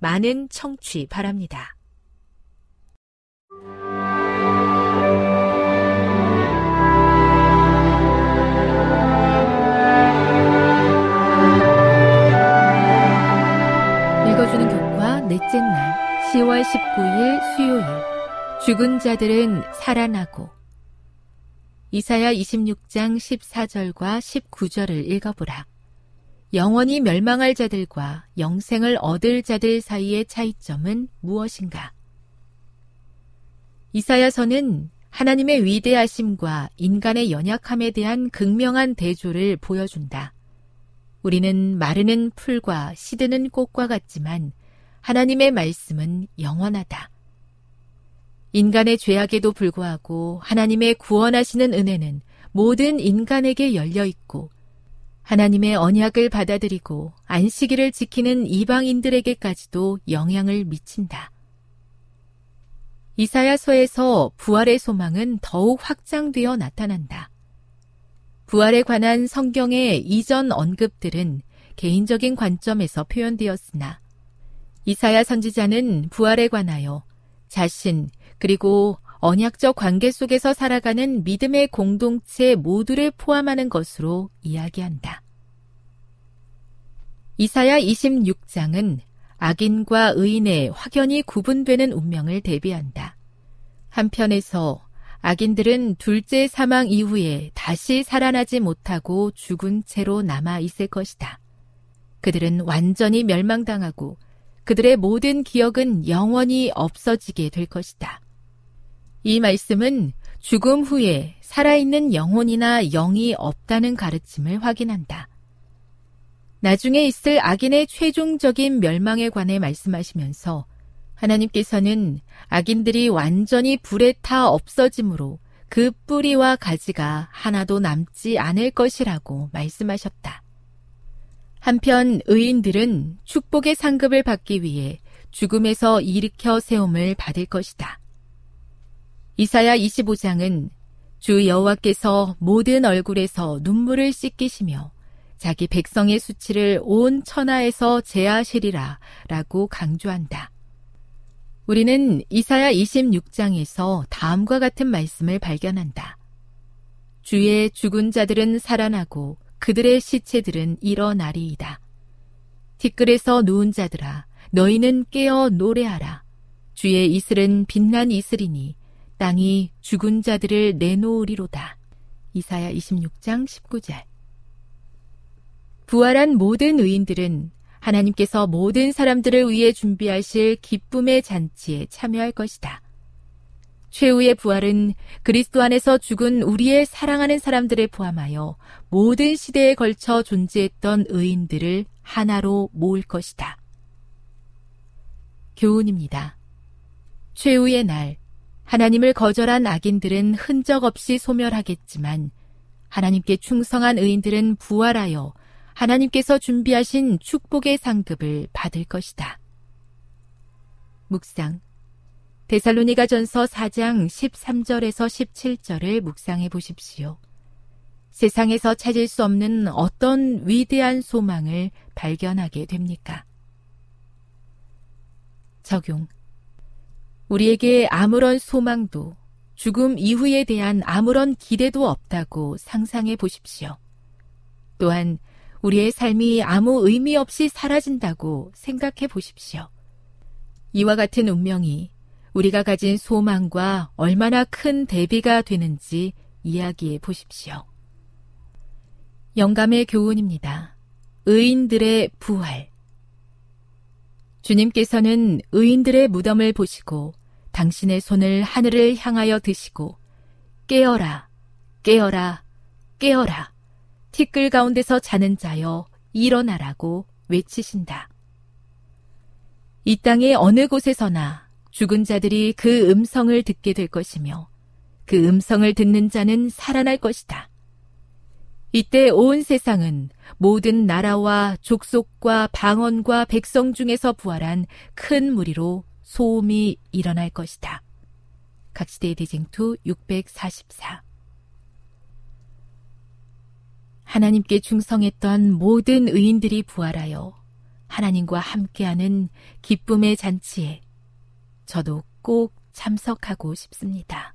많은 청취 바랍니다. 읽어주는 교과 넷째 날 10월 19일 수요일 죽은 자들은 살아나고 이사야 26장 14절과 19절을 읽어보라. 영원히 멸망할 자들과 영생을 얻을 자들 사이의 차이점은 무엇인가? 이사야서는 하나님의 위대하심과 인간의 연약함에 대한 극명한 대조를 보여준다. 우리는 마르는 풀과 시드는 꽃과 같지만 하나님의 말씀은 영원하다. 인간의 죄악에도 불구하고 하나님의 구원하시는 은혜는 모든 인간에게 열려 있고 하나님의 언약을 받아들이고 안식일을 지키는 이방인들에게까지도 영향을 미친다. 이사야서에서 부활의 소망은 더욱 확장되어 나타난다. 부활에 관한 성경의 이전 언급들은 개인적인 관점에서 표현되었으나 이사야 선지자는 부활에 관하여 자신 그리고 언약적 관계 속에서 살아가는 믿음의 공동체 모두를 포함하는 것으로 이야기한다. 이사야 26장은 악인과 의인의 확연히 구분되는 운명을 대비한다. 한편에서 악인들은 둘째 사망 이후에 다시 살아나지 못하고 죽은 채로 남아 있을 것이다. 그들은 완전히 멸망당하고 그들의 모든 기억은 영원히 없어지게 될 것이다. 이 말씀은 죽음 후에 살아있는 영혼이나 영이 없다는 가르침을 확인한다. 나중에 있을 악인의 최종적인 멸망에 관해 말씀하시면서 하나님께서는 악인들이 완전히 불에 타 없어짐으로 그 뿌리와 가지가 하나도 남지 않을 것이라고 말씀하셨다. 한편 의인들은 축복의 상급을 받기 위해 죽음에서 일으켜 세움을 받을 것이다. 이사야 25장은 주 여호와께서 모든 얼굴에서 눈물을 씻기시며 자기 백성의 수치를 온 천하에서 제하시리라 라고 강조한다. 우리는 이사야 26장에서 다음과 같은 말씀을 발견한다. 주의 죽은 자들은 살아나고 그들의 시체들은 일어나리이다. 티끌에서 누운 자들아, 너희는 깨어 노래하라. 주의 이슬은 빛난 이슬이니 땅이 죽은 자들을 내놓으리로다. 이사야 26장 19절. 부활한 모든 의인들은 하나님께서 모든 사람들을 위해 준비하실 기쁨의 잔치에 참여할 것이다. 최후의 부활은 그리스도 안에서 죽은 우리의 사랑하는 사람들을 포함하여 모든 시대에 걸쳐 존재했던 의인들을 하나로 모을 것이다. 교훈입니다. 최후의 날, 하나님을 거절한 악인들은 흔적 없이 소멸하겠지만, 하나님께 충성한 의인들은 부활하여 하나님께서 준비하신 축복의 상급을 받을 것이다. 묵상. 데살로니가 전서 4장 13절에서 17절을 묵상해 보십시오. 세상에서 찾을 수 없는 어떤 위대한 소망을 발견하게 됩니까? 적용. 우리에게 아무런 소망도 죽음 이후에 대한 아무런 기대도 없다고 상상해 보십시오. 또한 우리의 삶이 아무 의미 없이 사라진다고 생각해 보십시오. 이와 같은 운명이 우리가 가진 소망과 얼마나 큰 대비가 되는지 이야기해 보십시오. 영감의 교훈입니다. 의인들의 부활. 주님께서는 의인들의 무덤을 보시고 당신의 손을 하늘을 향하여 드시고 깨어라, 깨어라, 깨어라. 티끌 가운데서 자는 자여 일어나라고 외치신다. 이 땅의 어느 곳에서나 죽은 자들이 그 음성을 듣게 될 것이며 그 음성을 듣는 자는 살아날 것이다. 이때 온 세상은 모든 나라와 족속과 방언과 백성 중에서 부활한 큰 무리로 소음이 일어날 것이다. 각시대 대쟁투 644 하나님께 충성했던 모든 의인들이 부활하여 하나님과 함께하는 기쁨의 잔치에 저도 꼭 참석하고 싶습니다.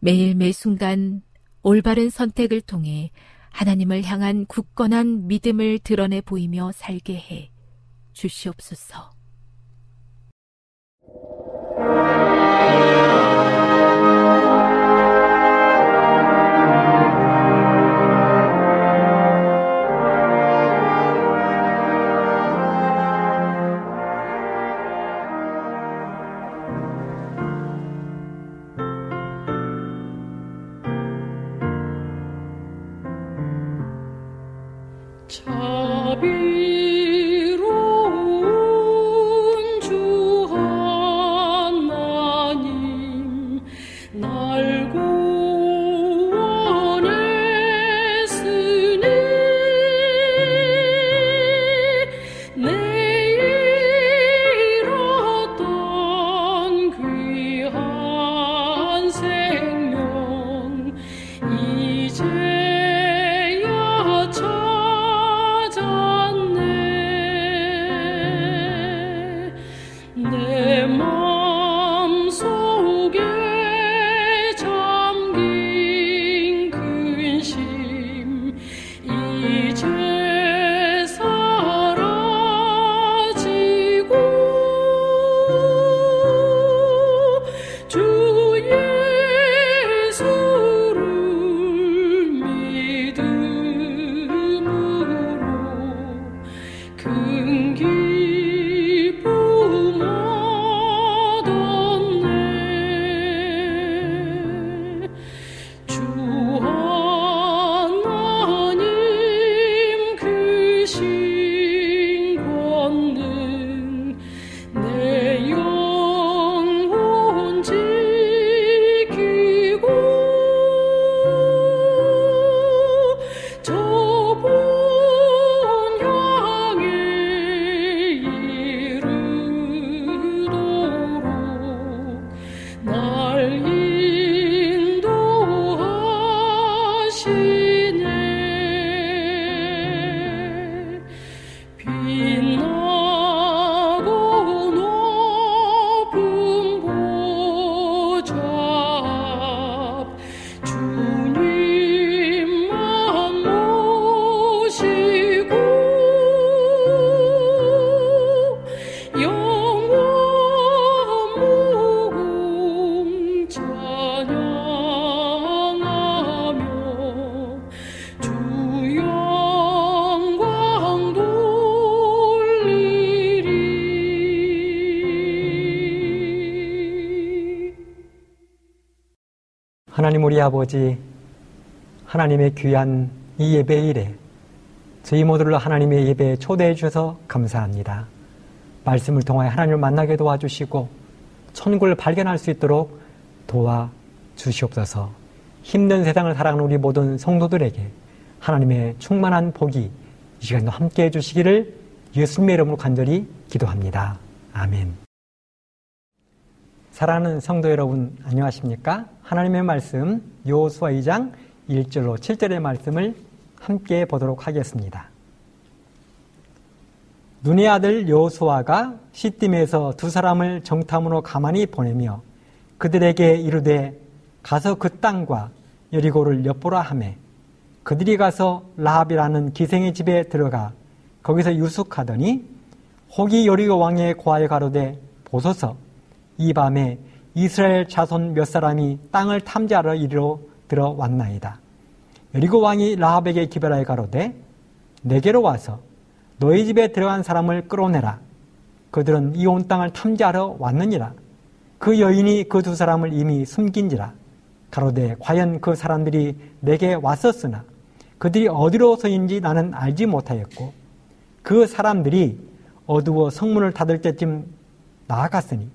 매일 매 순간 올바른 선택을 통해 하나님을 향한 굳건한 믿음을 드러내 보이며 살게 해 주시옵소서. 아버지, 하나님의 귀한 이 예배일에 저희 모두를 하나님의 예배에 초대해 주셔서 감사합니다. 말씀을 통하여 하나님을 만나게 도와주시고 천국을 발견할 수 있도록 도와 주시옵소서. 힘든 세상을 살아가는 우리 모든 성도들에게 하나님의 충만한 복이 이 시간도 함께 해 주시기를 예수님의 이름으로 간절히 기도합니다. 아멘. 사랑하는 성도 여러분, 안녕하십니까? 하나님의 말씀, 요수아 2장 1절로 7절의 말씀을 함께 보도록 하겠습니다. 눈의 아들 여호수아가 시딤에서 두 사람을 정탐으로 가만히 보내며 그들에게 이르되 가서 그 땅과 여리고를 엿보라 하매 그들이 가서 라합이라는 기생의 집에 들어가 거기서 유숙하더니 혹이 여리고 왕의 고하에 가로되 보소서 이 밤에 이스라엘 자손 몇 사람이 땅을 탐지하러 이리로 들어왔나이다. 여리고 왕이 라합에게 기별하여 가로되 내게로 와서 너희 집에 들어간 사람을 끌어내라. 그들은 이 온 땅을 탐지하러 왔느니라. 그 여인이 그 두 사람을 이미 숨긴지라. 가로되 과연 그 사람들이 내게 왔었으나 그들이 어디로서인지 나는 알지 못하였고 그 사람들이 어두워 성문을 닫을 때쯤 나아갔으니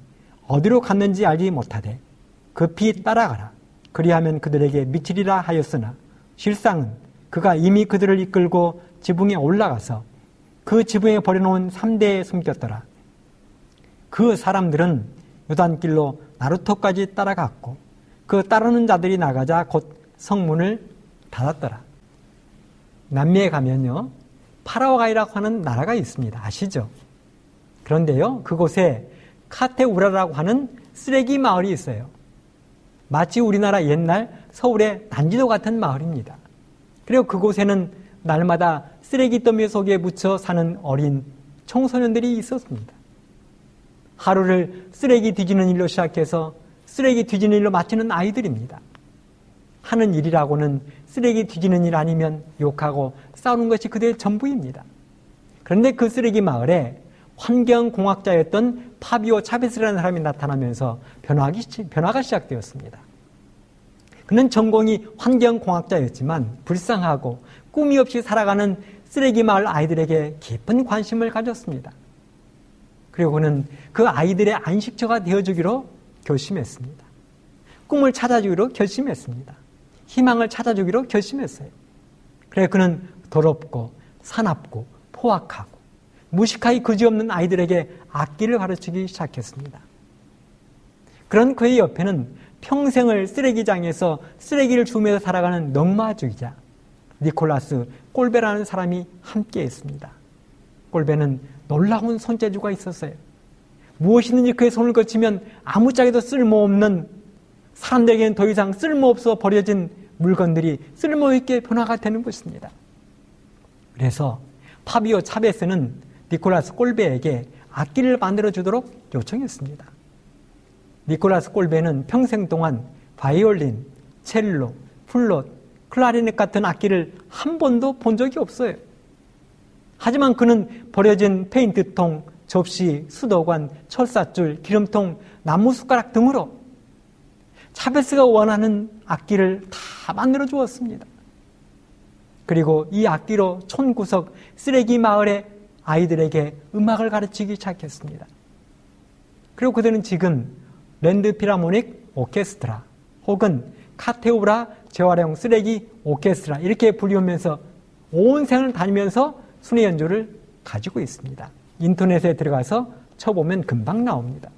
어디로 갔는지 알지 못하되 급히 따라가라. 그리하면 그들에게 미치리라 하였으나 실상은 그가 이미 그들을 이끌고 지붕에 올라가서 그 지붕에 버려놓은 3대에 숨겼더라. 그 사람들은 요단길로 나루토까지 따라갔고 그 따르는 자들이 나가자 곧 성문을 닫았더라. 남미에 가면요. 파라과이라고 하는 나라가 있습니다. 아시죠? 그런데요. 그곳에 카테우라라고 하는 쓰레기 마을이 있어요. 마치 우리나라 옛날 서울의 난지도 같은 마을입니다. 그리고 그곳에는 날마다 쓰레기 더미 속에 묻혀 사는 어린 청소년들이 있었습니다. 하루를 쓰레기 뒤지는 일로 시작해서 쓰레기 뒤지는 일로 마치는 아이들입니다. 하는 일이라고는 쓰레기 뒤지는 일 아니면 욕하고 싸우는 것이 그들의 전부입니다. 그런데 그 쓰레기 마을에 환경공학자였던 파비오 차베스라는 사람이 나타나면서 변화하기, 변화가 시작되었습니다. 그는 전공이 환경공학자였지만 불쌍하고 꿈이 없이 살아가는 쓰레기 마을 아이들에게 깊은 관심을 가졌습니다. 그리고 그는 그 아이들의 안식처가 되어주기로 결심했습니다. 꿈을 찾아주기로 결심했습니다. 희망을 찾아주기로 결심했어요. 그래 그는 더럽고 사납고 포악하고 무식하기 그지없는 아이들에게 악기를 가르치기 시작했습니다. 그런 그의 옆에는 평생을 쓰레기장에서 쓰레기를 주면서 살아가는 넉마주의자 니콜라스 꼴베라는 사람이 함께 있습니다. 꼴베는 놀라운 손재주가 있었어요. 무엇이든지 그의 손을 거치면 아무짝에도 쓸모없는 사람들에게는 더 이상 쓸모없어 버려진 물건들이 쓸모있게 변화가 되는 것입니다. 그래서 파비오 차베스는 니콜라스 꼴베에게 악기를 만들어 주도록 요청했습니다. 니콜라스 꼴베는 평생 동안 바이올린, 첼로, 플롯, 클라리넷 같은 악기를 한 번도 본 적이 없어요. 하지만 그는 버려진 페인트통, 접시, 수도관, 철사줄, 기름통, 나무 숟가락 등으로 차베스가 원하는 악기를 다 만들어 주었습니다. 그리고 이 악기로 촌구석 쓰레기 마을의 아이들에게 음악을 가르치기 시작했습니다. 그리고 그들은 지금 Landfill Harmonic 오케스트라 혹은 카테우라 재활용 쓰레기 오케스트라 이렇게 불리우면서 온 생을 다니면서 순회 연주를 가지고 있습니다. 인터넷에 들어가서 쳐보면 금방 나옵니다.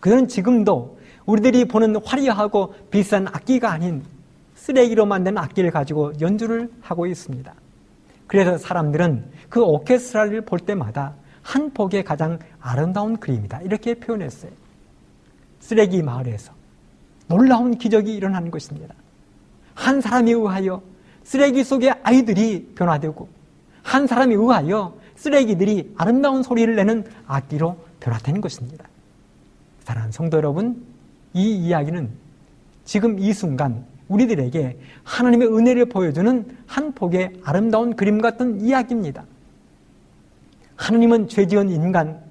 그들은 지금도 우리들이 보는 화려하고 비싼 악기가 아닌 쓰레기로 만든 악기를 가지고 연주를 하고 있습니다. 그래서 사람들은 그 오케스트라를 볼 때마다 한 폭의 가장 아름다운 그림이다. 이렇게 표현했어요. 쓰레기 마을에서 놀라운 기적이 일어나는 것입니다. 한 사람에 의하여 쓰레기 속의 아이들이 변화되고 한 사람에 의하여 쓰레기들이 아름다운 소리를 내는 악기로 변화되는 것입니다. 사랑하는 성도 여러분, 이 이야기는 지금 이 순간 우리들에게 하나님의 은혜를 보여주는 한 폭의 아름다운 그림 같은 이야기입니다. 하나님은 죄 지은 인간,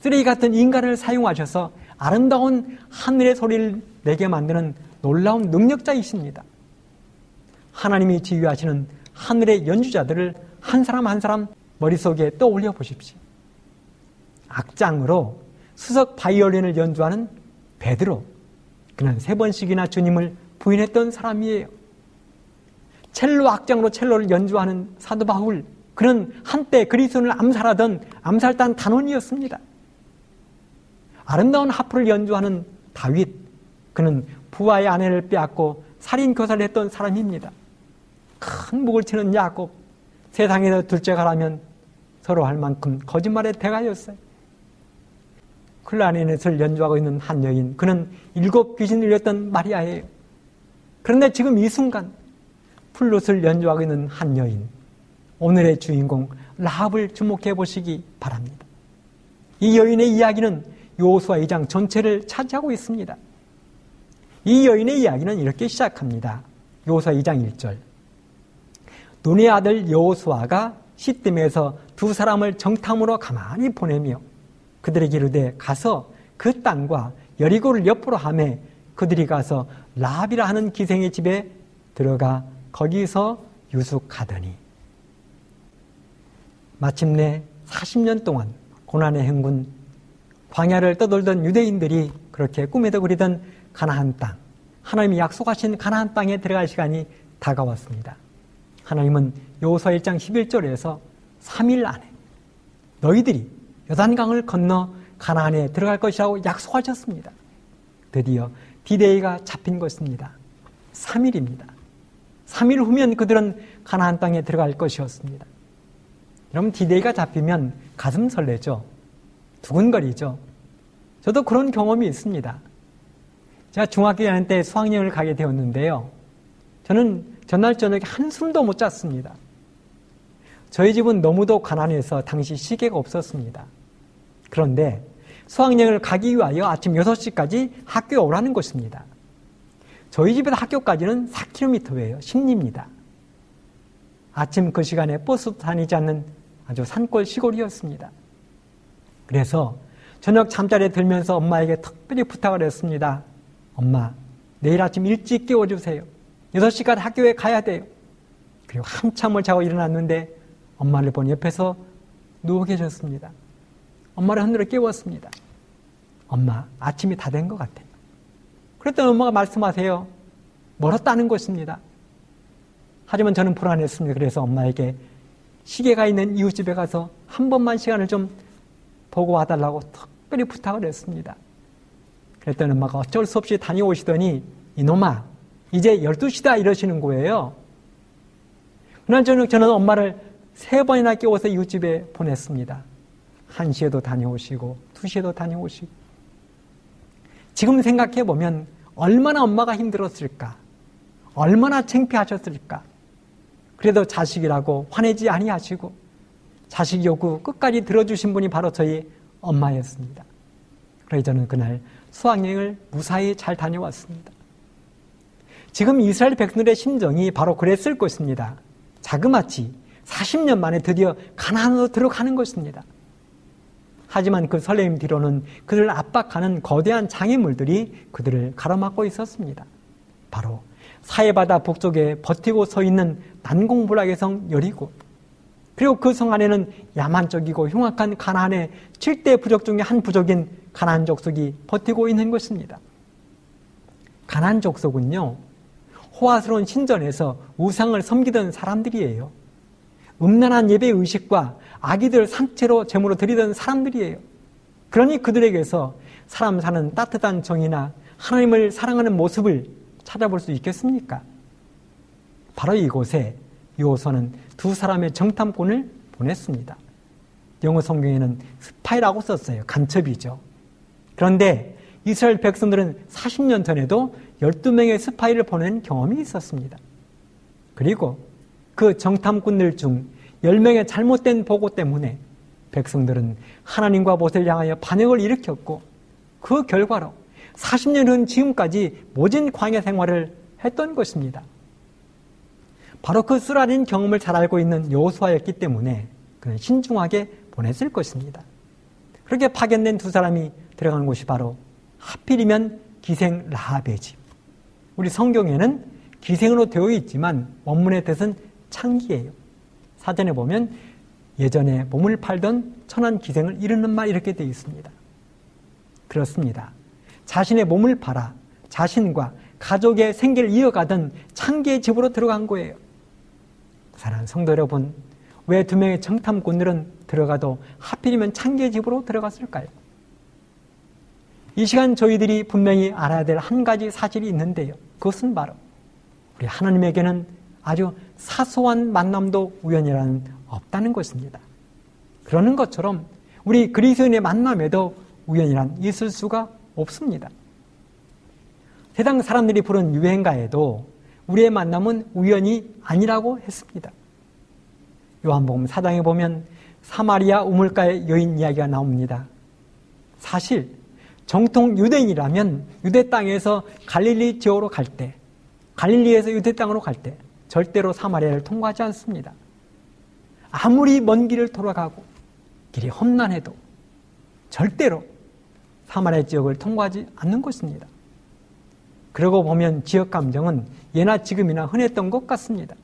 쓰레기 같은 인간을 사용하셔서 아름다운 하늘의 소리를 내게 만드는 놀라운 능력자이십니다. 하나님이 지휘하시는 하늘의 연주자들을 한 사람 한 사람 머릿속에 떠올려 보십시오. 악장으로 수석 바이올린을 연주하는 베드로. 그는 세 번씩이나 주님을 부인했던 사람이에요. 첼로 악장으로 첼로를 연주하는 사도 바울. 그는 한때 그리스도를 암살하던 암살단 단원이었습니다. 아름다운 하프를 연주하는 다윗. 그는 부하의 아내를 빼앗고 살인 교사를 했던 사람입니다. 큰 목을 치는 야곱. 세상에서 둘째 가라면 서로 할 만큼 거짓말의 대가였어요. 클라리넷을 연주하고 있는 한 여인. 그는 일곱 귀신을 잃었던 마리아예요. 그런데 지금 이 순간 플룻을 연주하고 있는 한 여인. 오늘의 주인공 라합을 주목해 보시기 바랍니다. 이 여인의 이야기는 요수와 2장 전체를 차지하고 있습니다. 이 여인의 이야기는 이렇게 시작합니다. 요수와 2장 1절. 눈의 아들 여호수아가 시뜸에서 두 사람을 정탐으로 가만히 보내며 그들에게 이르되 가서 그 땅과 여리고를 옆으로 하매 그들이 가서 라합이라 하는 기생의 집에 들어가 거기서 유숙하더니 마침내 40년 동안 고난의 행군 광야를 떠돌던 유대인들이 그렇게 꿈에도 그리던 가나안 땅 하나님이 약속하신 가나안 땅에 들어갈 시간이 다가왔습니다. 하나님은 요서 1장 11절에서 3일 안에 너희들이 여단강을 건너 가나안에 들어갈 것이라고 약속하셨습니다. 드디어 디데이가 잡힌 것입니다. 3일입니다. 3일 후면 그들은 가나안 땅에 들어갈 것이었습니다. 여러분 디데이가 잡히면 가슴 설레죠. 두근거리죠. 저도 그런 경험이 있습니다. 제가 중학교 1학년 때 수학여행을 가게 되었는데요. 저는 전날 저녁에 한숨도 못 잤습니다. 저희 집은 너무도 가난해서 당시 시계가 없었습니다. 그런데 수학여행을 가기 위하여 아침 6시까지 학교에 오라는 것입니다. 저희 집에서 학교까지는 4km예요. 10리입니다. 아침 그 시간에 버스도 다니지 않는 아주 산골 시골이었습니다. 그래서 저녁 잠자리에 들면서 엄마에게 특별히 부탁을 했습니다. 엄마, 내일 아침 일찍 깨워주세요. 6시까지 학교에 가야 돼요. 그리고 한참을 자고 일어났는데 엄마를 보니 옆에서 누워 계셨습니다. 엄마를 흔들어 깨웠습니다. 엄마, 아침이 다 된 것 같아요. 그랬더니 엄마가 말씀하세요. 멀었다는 것입니다. 하지만 저는 불안했습니다. 그래서 엄마에게 시계가 있는 이웃집에 가서 한 번만 시간을 좀 보고 와달라고 특별히 부탁을 했습니다. 그랬더니 엄마가 어쩔 수 없이 다녀오시더니 이놈아, 이제 12시다 이러시는 거예요. 그날 저녁 저는 엄마를 세 번이나 깨워서 이웃집에 보냈습니다. 1시에도 다녀오시고 2시에도 다녀오시고 지금 생각해 보면 얼마나 엄마가 힘들었을까? 얼마나 창피하셨을까? 그래도 자식이라고 화내지 아니하시고 자식 요구 끝까지 들어주신 분이 바로 저희 엄마였습니다. 그래서 저는 그날 수학여행을 무사히 잘 다녀왔습니다. 지금 이스라엘 백성들의 심정이 바로 그랬을 것입니다. 자그마치 40년 만에 드디어 가나안으로 들어가는 것입니다. 하지만 그 설레임 뒤로는 그들을 압박하는 거대한 장애물들이 그들을 가로막고 있었습니다. 바로 사해바다 북쪽에 버티고 서 있는 난공불락의 성 여리고 그리고 그 성 안에는 야만적이고 흉악한 가나안의 7대 부족 중의 한 부족인 가나안 족속이 버티고 있는 것입니다. 가나안 족속은요. 호화스러운 신전에서 우상을 섬기던 사람들이에요. 음란한 예배 의식과 아기들 상체로 제물로 드리던 사람들이에요. 그러니 그들에게서 사람 사는 따뜻한 정이나 하나님을 사랑하는 모습을 찾아볼 수 있겠습니까? 바로 이곳에 요호서는 두 사람의 정탐꾼을 보냈습니다. 영어 성경에는 스파이라고 썼어요. 간첩이죠. 그런데 이스라엘 백성들은 40년 전에도 12명의 스파이를 보낸 경험이 있었습니다. 그리고 그 정탐꾼들 중 10명의 잘못된 보고 때문에 백성들은 하나님과 모세를 향하여 반역을 일으켰고 그 결과로 40년 은 지금까지 모진 광야 생활을 했던 것입니다. 바로 그 쓰라린 경험을 잘 알고 있는 여호수아였기 때문에 그는 신중하게 보냈을 것입니다. 그렇게 파견된 두 사람이 들어가는 곳이 바로 하필이면 기생 라합의 집. 우리 성경에는 기생으로 되어 있지만 원문의 뜻은 창기예요. 사전에 보면 예전에 몸을 팔던 천한 기생을 이르는 말 이렇게 되어 있습니다. 그렇습니다. 자신의 몸을 팔아 자신과 가족의 생계를 이어가던 창기의 집으로 들어간 거예요. 사랑하는 성도 여러분, 왜 두 명의 정탐꾼들은 들어가도 하필이면 창기의 집으로 들어갔을까요? 이 시간 저희들이 분명히 알아야 될 한 가지 사실이 있는데요. 그것은 바로 우리 하나님에게는 아주 사소한 만남도 우연이라는 없다는 것입니다. 그러는 것처럼 우리 그리스도인의 만남에도 우연이란 있을 수가 없습니다. 세상 사람들이 부른 유행가에도 우리의 만남은 우연이 아니라고 했습니다. 요한복음 사장에 보면 사마리아 우물가의 여인 이야기가 나옵니다. 사실 정통 유대인이라면 유대 땅에서 갈릴리 지역으로 갈 때, 갈릴리에서 유대 땅으로 갈 때 절대로 사마리아를 통과하지 않습니다. 아무리 먼 길을 돌아가고 길이 험난해도 절대로 사마리아 지역을 통과하지 않는 것입니다. 그러고 보면 지역 감정은 예나 지금이나 흔했던 것 같습니다.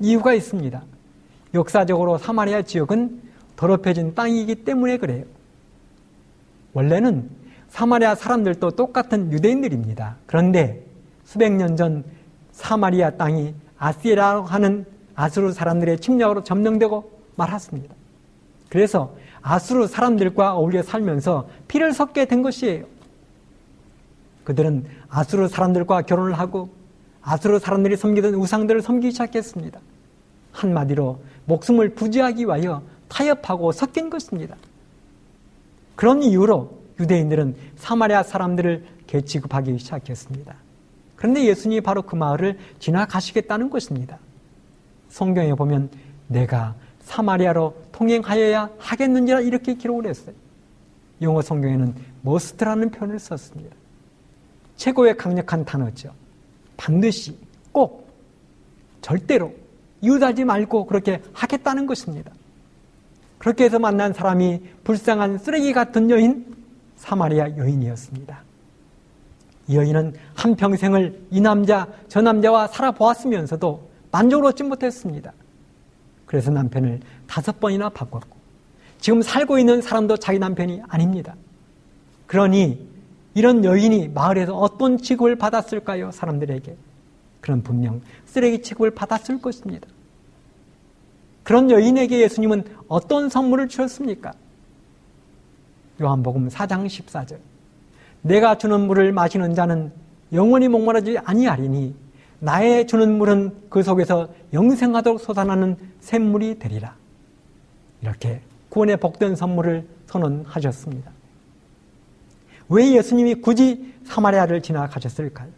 이유가 있습니다. 역사적으로 사마리아 지역은 더럽혀진 땅이기 때문에 그래요. 원래는 사마리아 사람들도 똑같은 유대인들입니다. 그런데 수백 년 전 사마리아 땅이 아시라고 하는 아수르 사람들의 침략으로 점령되고 말았습니다. 그래서 아수르 사람들과 어울려 살면서 피를 섞게 된 것이에요. 그들은 아수르 사람들과 결혼을 하고 아수르 사람들이 섬기던 우상들을 섬기기 시작했습니다. 한마디로 목숨을 부지하기 위하여 타협하고 섞인 것입니다. 그런 이유로 유대인들은 사마리아 사람들을 개취급하기 시작했습니다. 그런데 예수님이 바로 그 마을을 지나가시겠다는 것입니다. 성경에 보면 내가 사마리아로 통행하여야 하겠는지라 이렇게 기록을 했어요. 영어 성경에는 머스트라는 표현을 썼습니다. 최고의 강력한 단어죠. 반드시, 꼭, 절대로 이웃하지 말고 그렇게 하겠다는 것입니다. 그렇게 해서 만난 사람이 불쌍한 쓰레기 같은 여인, 사마리아 여인이었습니다. 이 여인은 한평생을 이 남자, 저 남자와 살아보았으면서도 만족을 얻지 못했습니다. 그래서 남편을 다섯 번이나 바꿨고, 지금 살고 있는 사람도 자기 남편이 아닙니다. 그러니 이런 여인이 마을에서 어떤 취급을 받았을까요? 사람들에게. 그런 분명 쓰레기 취급을 받았을 것입니다. 그런 여인에게 예수님은 어떤 선물을 주셨습니까? 요한복음 4장 14절. 내가 주는 물을 마시는 자는 영원히 목마르지 아니하리니 나의 주는 물은 그 속에서 영생하도록 솟아나는 샘물이 되리라. 이렇게 구원의 복된 선물을 선언하셨습니다. 왜 예수님이 굳이 사마리아를 지나가셨을까요?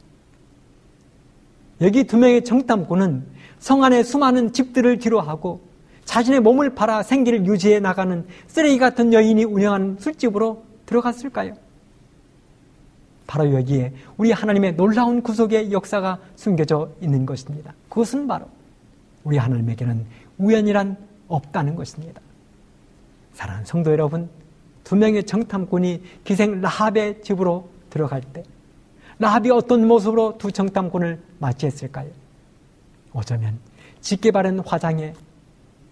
여기 두 명의 정탐꾼은 성 안에 수많은 집들을 뒤로하고 자신의 몸을 팔아 생기를 유지해 나가는 쓰레기 같은 여인이 운영하는 술집으로 들어갔을까요? 바로 여기에 우리 하나님의 놀라운 구속의 역사가 숨겨져 있는 것입니다. 그것은 바로 우리 하나님에게는 우연이란 없다는 것입니다. 사랑하는 성도 여러분, 두 명의 정탐꾼이 기생 라합의 집으로 들어갈 때 라합이 어떤 모습으로 두 정탐꾼을 맞이했을까요? 어쩌면 짙게 바른 화장에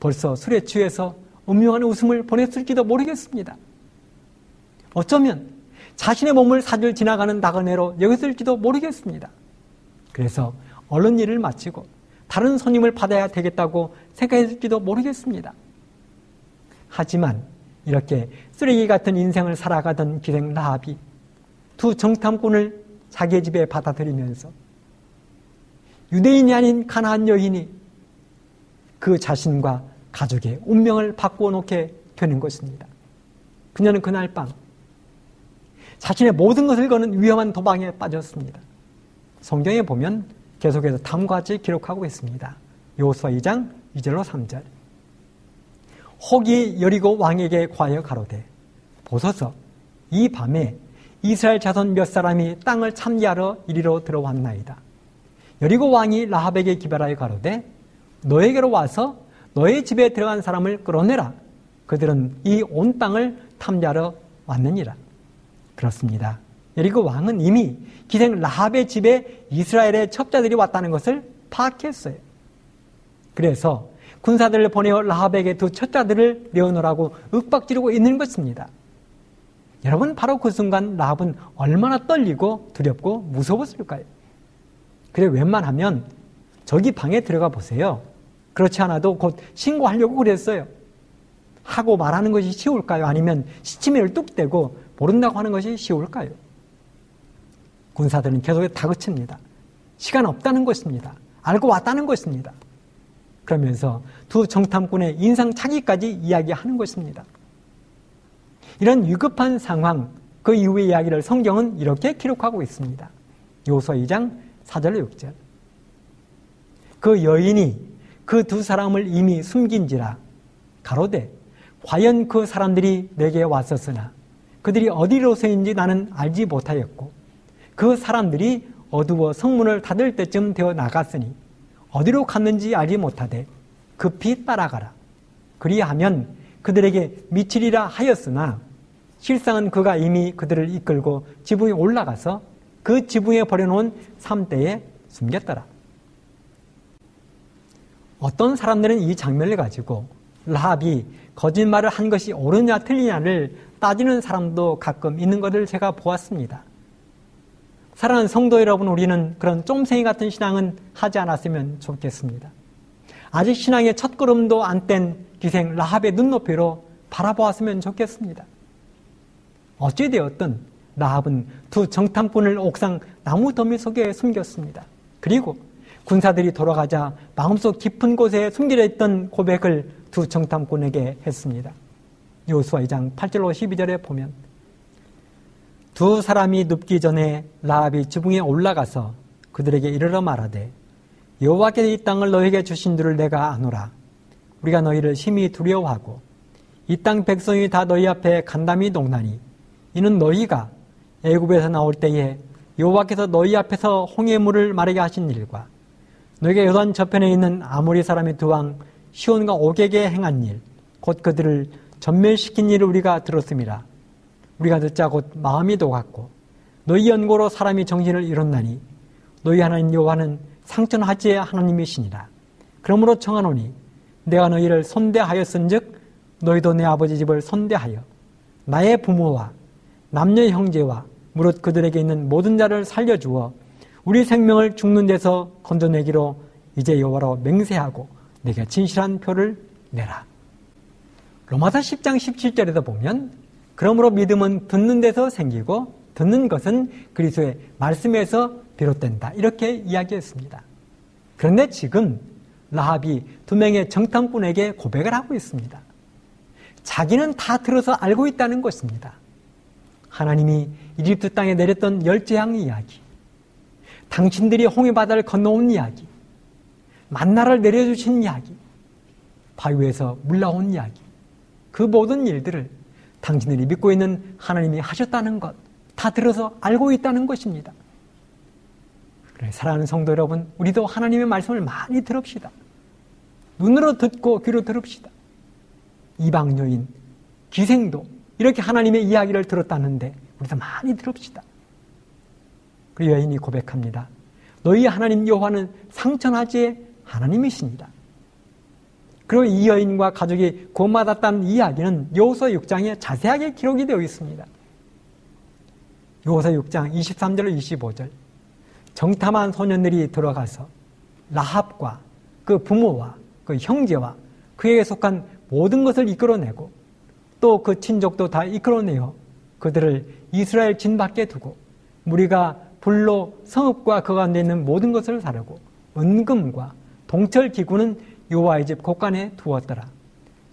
벌써 술에 취해서 음흉한 웃음을 보냈을지도 모르겠습니다. 어쩌면 자신의 몸을 사줄 지나가는 나그네로 여겼을지도 모르겠습니다. 그래서 얼른 일을 마치고 다른 손님을 받아야 되겠다고 생각했을지도 모르겠습니다. 하지만 이렇게 쓰레기 같은 인생을 살아가던 기생 라합이 두 정탐꾼을 자기의 집에 받아들이면서 유대인이 아닌 가나안 여인이 그 자신과 가족의 운명을 바꾸어 놓게 되는 것입니다. 그녀는 그날 밤 자신의 모든 것을 거는 위험한 도방에 빠졌습니다. 성경에 보면 계속해서 다음과 같이 기록하고 있습니다. 요수아 2장 2절로 3절. 혹이 여리고 왕에게 과여 가로되 보소서 이 밤에 이스라엘 자손 몇 사람이 땅을 참리하러 이리로 들어왔나이다. 여리고 왕이 라합에게 기별하여 가로되 너에게로 와서 너의 집에 들어간 사람을 끌어내라. 그들은 이 온 땅을 탐지하러 왔느니라. 그렇습니다. 여리고 왕은 이미 기생 라합의 집에 이스라엘의 첩자들이 왔다는 것을 파악했어요. 그래서 군사들을 보내어 라합에게 두 첩자들을 내어놓으라고 윽박지르고 있는 것입니다. 여러분 바로 그 순간 라합은 얼마나 떨리고 두렵고 무서웠을까요? 그래 웬만하면 저기 방에 들어가 보세요. 그렇지 않아도 곧 신고하려고 그랬어요. 하고 말하는 것이 쉬울까요? 아니면 시치미를 뚝 떼고 모른다고 하는 것이 쉬울까요? 군사들은 계속 다그칩니다. 시간 없다는 것입니다. 알고 왔다는 것입니다. 그러면서 두 정탐꾼의 인상 차기까지 이야기하는 것입니다. 이런 위급한 상황, 그 이후의 이야기를 성경은 이렇게 기록하고 있습니다. 요서 2장 4절 6절. 그 여인이 그 두 사람을 이미 숨긴지라 가로되 과연 그 사람들이 내게 왔었으나 그들이 어디로서인지 나는 알지 못하였고 그 사람들이 어두워 성문을 닫을 때쯤 되어 나갔으니 어디로 갔는지 알지 못하되 급히 따라가라. 그리하면 그들에게 미치리라 하였으나 실상은 그가 이미 그들을 이끌고 지붕에 올라가서 그 지붕에 버려놓은 삼대에 숨겼더라. 어떤 사람들은 이 장면을 가지고 라합이 거짓말을 한 것이 옳으냐 틀리냐를 따지는 사람도 가끔 있는 것을 제가 보았습니다. 사랑하는 성도 여러분, 우리는 그런 쫌생이 같은 신앙은 하지 않았으면 좋겠습니다. 아직 신앙의 첫 걸음도 안 뗀 기생 라합의 눈높이로 바라보았으면 좋겠습니다. 어찌되었든 라합은 두 정탐꾼을 옥상 나무 더미 속에 숨겼습니다. 그리고 군사들이 돌아가자 마음속 깊은 곳에 숨겨져 있던 고백을 두 정탐꾼에게 했습니다. 요수와 2장 8절로 12절에 보면 두 사람이 눕기 전에 라합이 지붕에 올라가서 그들에게 이르러 말하되 여호와께서 이 땅을 너에게 주신 줄을 내가 아노라. 우리가 너희를 심히 두려워하고 이 땅 백성이 다 너희 앞에 간담이 농나니 이는 너희가 애굽에서 나올 때에 여호와께서 너희 앞에서 홍해물을 마르게 하신 일과 너희가 요단 저편에 있는 아모리 사람의 두 왕 시온과 오게게 행한 일, 곧 그들을 전멸시킨 일을 우리가 들었습니다. 우리가 듣자 곧 마음이 녹았고 너희 연고로 사람이 정신을 잃었나니 너희 하나님 여호와는 상천하지의 하나님이시니라. 그러므로 청하노니 내가 너희를 선대하였은즉 너희도 내 아버지 집을 선대하여 나의 부모와 남녀 형제와 무릇 그들에게 있는 모든 자를 살려주어 우리 생명을 죽는 데서 건져내기로 이제 여호와로 맹세하고 내게 진실한 표를 내라. 로마서 10장 17절에서 보면 그러므로 믿음은 듣는 데서 생기고 듣는 것은 그리스도의 말씀에서 비롯된다. 이렇게 이야기했습니다. 그런데 지금 라합이 두 명의 정탐꾼에게 고백을 하고 있습니다. 자기는 다 들어서 알고 있다는 것입니다. 하나님이 이집트 땅에 내렸던 열재앙 이야기, 당신들이 홍해 바다를 건너온 이야기, 만나를 내려주신 이야기, 바위에서 물 나온 이야기, 그 모든 일들을 당신들이 믿고 있는 하나님이 하셨다는 것, 다 들어서 알고 있다는 것입니다. 그래, 사랑하는 성도 여러분, 우리도 하나님의 말씀을 많이 들읍시다. 눈으로 듣고 귀로 들읍시다. 이방 여인, 기생도 이렇게 하나님의 이야기를 들었다는데 우리도 많이 들읍시다. 그 여인이 고백합니다. 너희 하나님 여호와는 상천하지의 하나님이십니다. 그리고 이 여인과 가족이 구원받았다는 이야기는 여호서 6장에 자세하게 기록이 되어 있습니다. 여호서 6장 23절 25절 정탐한 소년들이 들어가서 라합과 그 부모와 그 형제와 그에게 속한 모든 것을 이끌어내고 또 그 친족도 다 이끌어내어 그들을 이스라엘 진 밖에 두고 무리가 불로 성읍과 그 가운데 있는 모든 것을 사르고 은금과 동철 기구는 요와의 집 곳간에 두었더라.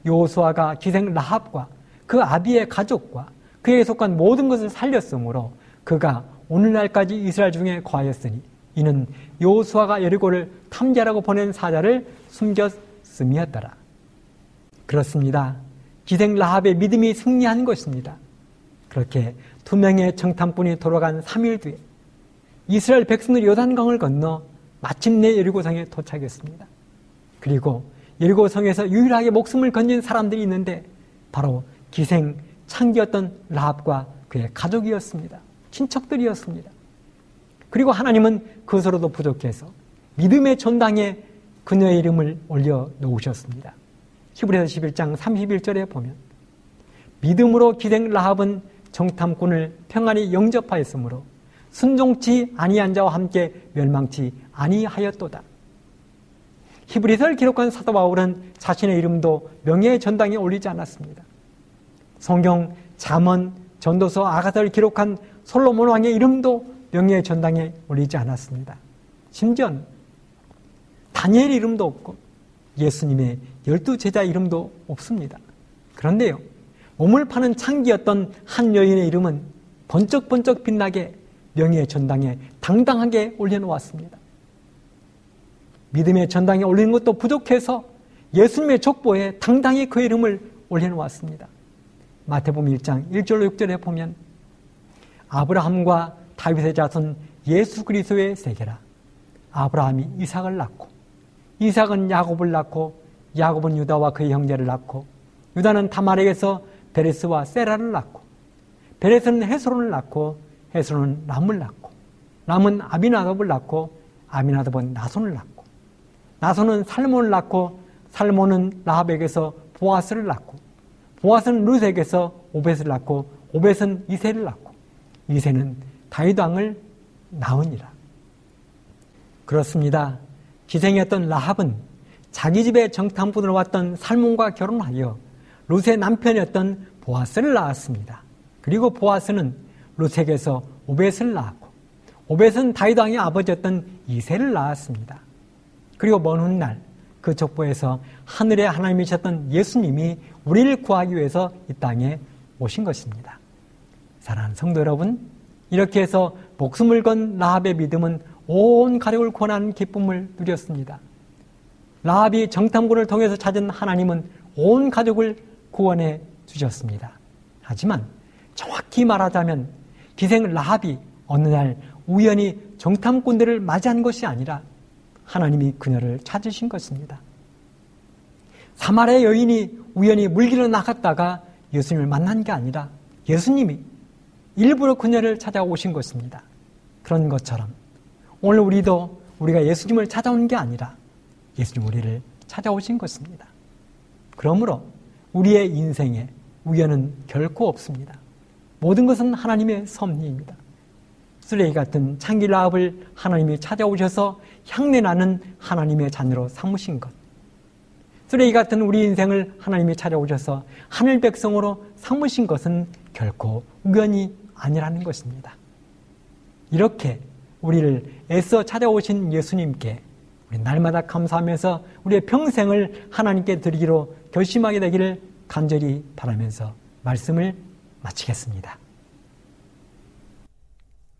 요수아가 기생 라합과 그 아비의 가족과 그에게 속한 모든 것을 살렸으므로 그가 오늘날까지 이스라엘 중에 거하였으니 이는 요수아가 여리고를 탐지하라고 보낸 사자를 숨겼음이었더라. 그렇습니다. 기생 라합의 믿음이 승리한 것입니다. 그렇게 두 명의 정탐꾼이 돌아간 3일 뒤에 이스라엘 백성들이 요단강을 건너 마침내 여리고성에 도착했습니다. 그리고 여리고성에서 유일하게 목숨을 건진 사람들이 있는데 바로 기생 창기였던 라합과 그의 가족이었습니다. 친척들이었습니다. 그리고 하나님은 그것으로도 부족해서 믿음의 전당에 그녀의 이름을 올려 놓으셨습니다. 히브리서 11장 31절에 보면 믿음으로 기생 라합은 정탐꾼을 평안히 영접하였으므로 순종치 아니한 자와 함께 멸망치 아니하였도다. 히브리서를 기록한 사도 바울은 자신의 이름도 명예의 전당에 올리지 않았습니다. 성경 잠언 전도서 아가서를 기록한 솔로몬 왕의 이름도 명예의 전당에 올리지 않았습니다. 심지어 다니엘 이름도 없고 예수님의 열두 제자 이름도 없습니다. 그런데요, 몸을 파는 창기였던 한 여인의 이름은 번쩍번쩍 빛나게 명예의 전당에 당당하게 올려놓았습니다. 믿음의 전당에 올리는 것도 부족해서 예수님의 족보에 당당히 그 이름을 올려놓았습니다. 마태복음 1장 1절로 6절에 보면 아브라함과 다윗의 자손 예수 그리스도의 세계라. 아브라함이 이삭을 낳고 이삭은 야곱을 낳고 야곱은 유다와 그의 형제를 낳고 유다는 다말에게서 베레스와 세라를 낳고 베레스는 헤스론을 낳고 헤스론은 람을 낳고 람은 아비나답을 낳고 아비나답은 나손을 낳고 나손은 살몬을 낳고 살몬은 라합에게서 보아스를 낳고 보아스는 루스에게서 오벳을 낳고 오벳은 이세를 낳고 이세는 다윗 왕을 낳으니라. 그렇습니다. 기생이었던 라합은 자기 집에 정탐꾼으로 왔던 살몬과 결혼하여 루스의 남편이었던 보아스를 낳았습니다. 그리고 보아스는 루색에서 오벳을 낳았고 오벳은 다윗 왕의 아버지였던 이세를 낳았습니다. 그리고 먼 훗날 그 족보에서 하늘의 하나님이셨던 예수님이 우리를 구하기 위해서 이 땅에 오신 것입니다. 사랑하는 성도 여러분, 이렇게 해서 목숨을 건 라합의 믿음은 온 가족을 권하는 기쁨을 누렸습니다. 라합이 정탐꾼을 통해서 찾은 하나님은 온 가족을 구원해 주셨습니다. 하지만 정확히 말하자면 기생 라합이 어느 날 우연히 정탐꾼들을 맞이한 것이 아니라 하나님이 그녀를 찾으신 것입니다. 사마리아 여인이 우연히 물길로 나갔다가 예수님을 만난 게 아니라 예수님이 일부러 그녀를 찾아오신 것입니다. 그런 것처럼 오늘 우리도 우리가 예수님을 찾아온 게 아니라 예수님 우리를 찾아오신 것입니다. 그러므로 우리의 인생에 우연은 결코 없습니다. 모든 것은 하나님의 섭리입니다. 쓰레기 같은 창기 라합을 하나님이 찾아오셔서 향내나는 하나님의 자녀로 삼으신 것. 쓰레기 같은 우리 인생을 하나님이 찾아오셔서 하늘 백성으로 삼으신 것은 결코 우연이 아니라는 것입니다. 이렇게 우리를 애써 찾아오신 예수님께 우리 날마다 감사하면서 우리의 평생을 하나님께 드리기로 결심하게 되기를 간절히 바라면서 말씀을 마치겠습니다.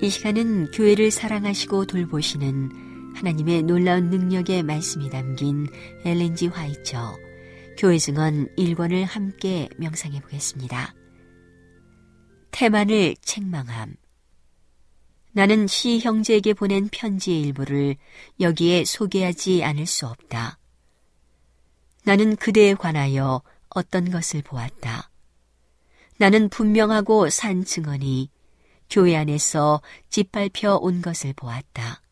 이 시간은 교회를 사랑하시고 돌보시는 하나님의 놀라운 능력의 말씀이 담긴 엘렌지 화이처 교회 증언 1권을 함께 명상해 보겠습니다. 태만을 책망함 나는 시 형제에게 보낸 편지의 일부를 여기에 소개하지 않을 수 없다. 나는 그대에 관하여 어떤 것을 보았다. 나는 분명하고 산 증언이 교회 안에서 짓밟혀 온 것을 보았다.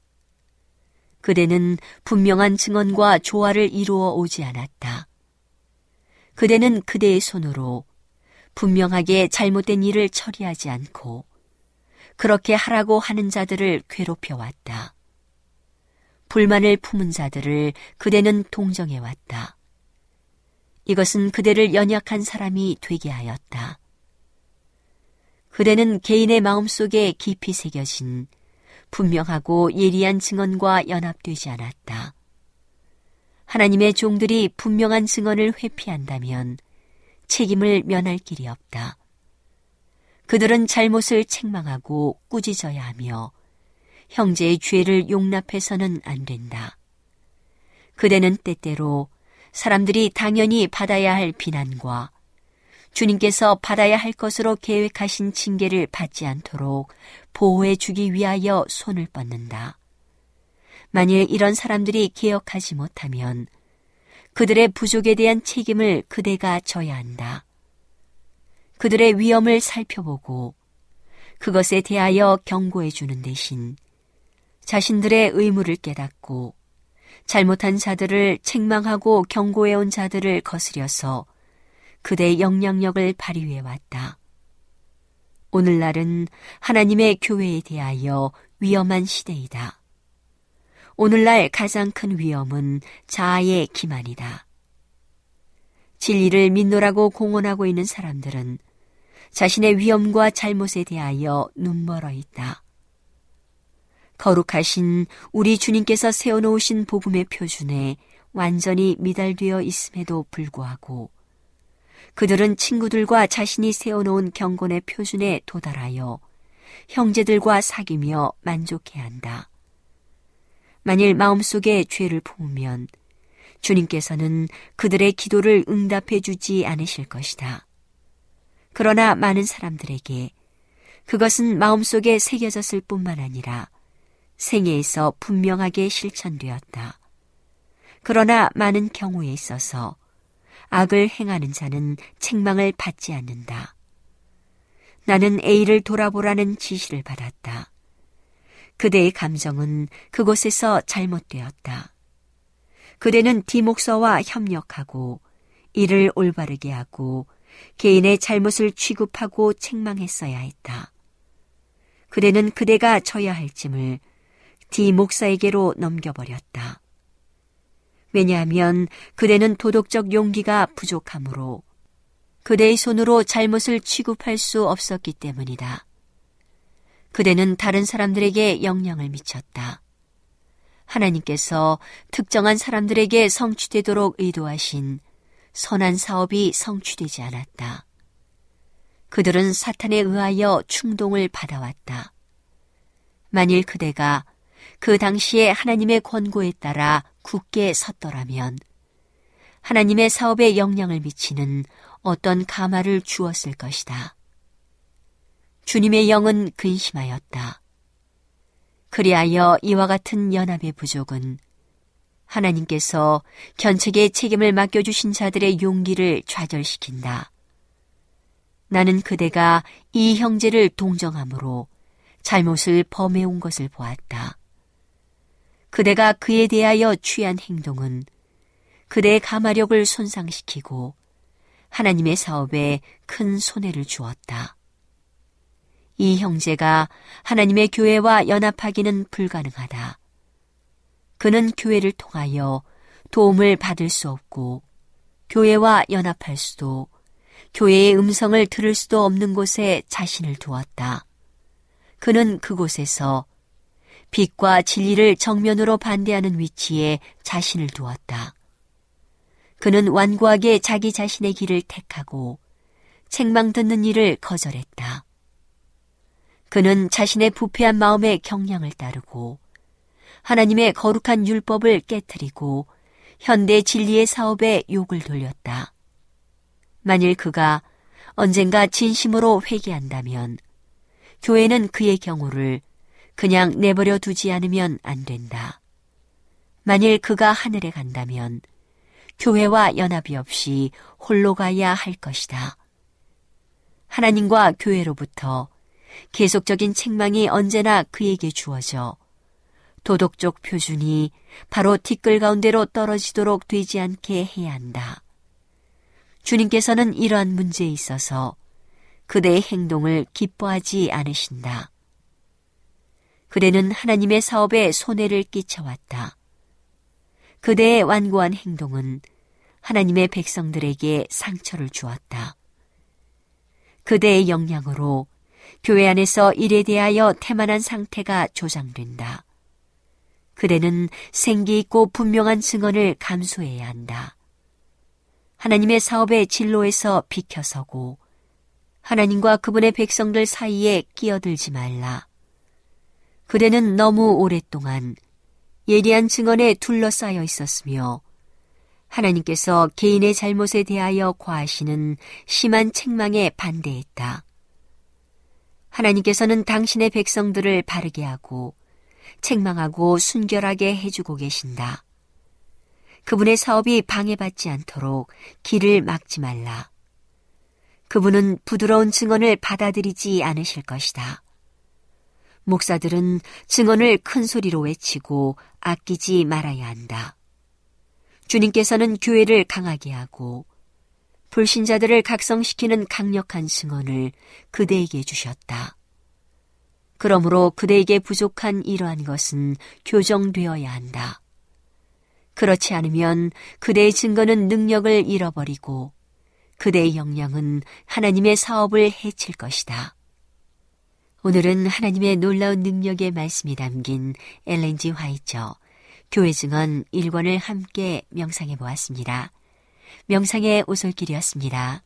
그대는 분명한 증언과 조화를 이루어 오지 않았다. 그대는 그대의 손으로 분명하게 잘못된 일을 처리하지 않고 그렇게 하라고 하는 자들을 괴롭혀 왔다. 불만을 품은 자들을 그대는 동정해 왔다. 이것은 그대를 연약한 사람이 되게 하였다. 그대는 개인의 마음속에 깊이 새겨진 분명하고 예리한 증언과 연합되지 않았다. 하나님의 종들이 분명한 증언을 회피한다면 책임을 면할 길이 없다. 그들은 잘못을 책망하고 꾸짖어야 하며 형제의 죄를 용납해서는 안 된다. 그대는 때때로 사람들이 당연히 받아야 할 비난과 주님께서 받아야 할 것으로 계획하신 징계를 받지 않도록 보호해 주기 위하여 손을 뻗는다. 만일 이런 사람들이 개혁하지 못하면 그들의 부족에 대한 책임을 그대가 져야 한다. 그들의 위험을 살펴보고 그것에 대하여 경고해 주는 대신 자신들의 의무를 깨닫고 잘못한 자들을 책망하고 경고해 온 자들을 거스려서 그대의 영향력을 발휘해 왔다. 오늘날은 하나님의 교회에 대하여 위험한 시대이다. 오늘날 가장 큰 위험은 자아의 기만이다. 진리를 믿노라고 공언하고 있는 사람들은 자신의 위험과 잘못에 대하여 눈멀어 있다. 거룩하신 우리 주님께서 세워놓으신 복음의 표준에 완전히 미달되어 있음에도 불구하고 그들은 친구들과 자신이 세워놓은 경건의 표준에 도달하여 형제들과 사귀며 만족해야 한다. 만일 마음속에 죄를 품으면 주님께서는 그들의 기도를 응답해 주지 않으실 것이다. 그러나 많은 사람들에게 그것은 마음속에 새겨졌을 뿐만 아니라 생애에서 분명하게 실천되었다. 그러나 많은 경우에 있어서 악을 행하는 자는 책망을 받지 않는다. 나는 A를 돌아보라는 지시를 받았다. 그대의 감정은 그곳에서 잘못되었다. 그대는 디목서와 협력하고 이를 올바르게 하고 개인의 잘못을 취급하고 책망했어야 했다. 그대는 그대가 져야 할 짐을 디 목사에게로 넘겨버렸다. 왜냐하면 그대는 도덕적 용기가 부족하므로 그대의 손으로 잘못을 취급할 수 없었기 때문이다. 그대는 다른 사람들에게 영향을 미쳤다. 하나님께서 특정한 사람들에게 성취되도록 의도하신 선한 사업이 성취되지 않았다. 그들은 사탄에 의하여 충동을 받아왔다. 만일 그대가 그 당시에 하나님의 권고에 따라 굳게 섰더라면 하나님의 사업에 영향을 미치는 어떤 가마를 주었을 것이다. 주님의 영은 근심하였다. 그리하여 이와 같은 연합의 부족은 하나님께서 견책의 책임을 맡겨주신 자들의 용기를 좌절시킨다. 나는 그대가 이 형제를 동정함으로 잘못을 범해온 것을 보았다. 그대가 그에 대하여 취한 행동은 그대의 가마력을 손상시키고 하나님의 사업에 큰 손해를 주었다. 이 형제가 하나님의 교회와 연합하기는 불가능하다. 그는 교회를 통하여 도움을 받을 수 없고 교회와 연합할 수도 교회의 음성을 들을 수도 없는 곳에 자신을 두었다. 그는 그곳에서 빛과 진리를 정면으로 반대하는 위치에 자신을 두었다. 그는 완고하게 자기 자신의 길을 택하고 책망 듣는 일을 거절했다. 그는 자신의 부패한 마음의 경향을 따르고 하나님의 거룩한 율법을 깨뜨리고 현대 진리의 사업에 욕을 돌렸다. 만일 그가 언젠가 진심으로 회개한다면 교회는 그의 경우를 그냥 내버려 두지 않으면 안 된다. 만일 그가 하늘에 간다면 교회와 연합이 없이 홀로 가야 할 것이다. 하나님과 교회로부터 계속적인 책망이 언제나 그에게 주어져 도덕적 표준이 바로 티끌 가운데로 떨어지도록 되지 않게 해야 한다. 주님께서는 이러한 문제에 있어서 그대의 행동을 기뻐하지 않으신다. 그대는 하나님의 사업에 손해를 끼쳐왔다. 그대의 완고한 행동은 하나님의 백성들에게 상처를 주었다. 그대의 영향으로 교회 안에서 일에 대하여 태만한 상태가 조장된다. 그대는 생기 있고 분명한 증언을 감수해야 한다. 하나님의 사업의 진로에서 비켜서고 하나님과 그분의 백성들 사이에 끼어들지 말라. 그대는 너무 오랫동안 예리한 증언에 둘러싸여 있었으며 하나님께서 개인의 잘못에 대하여 과하시는 심한 책망에 반대했다. 하나님께서는 당신의 백성들을 바르게 하고 책망하고 순결하게 해주고 계신다. 그분의 사업이 방해받지 않도록 길을 막지 말라. 그분은 부드러운 증언을 받아들이지 않으실 것이다. 목사들은 증언을 큰 소리로 외치고 아끼지 말아야 한다. 주님께서는 교회를 강하게 하고 불신자들을 각성시키는 강력한 증언을 그대에게 주셨다. 그러므로 그대에게 부족한 이러한 것은 교정되어야 한다. 그렇지 않으면 그대의 증거는 능력을 잃어버리고 그대의 역량은 하나님의 사업을 해칠 것이다. 오늘은 하나님의 놀라운 능력의 말씀이 담긴 엘렌지 화이처 교회 증언 1권을 함께 명상해 보았습니다. 명상의 오솔길이었습니다.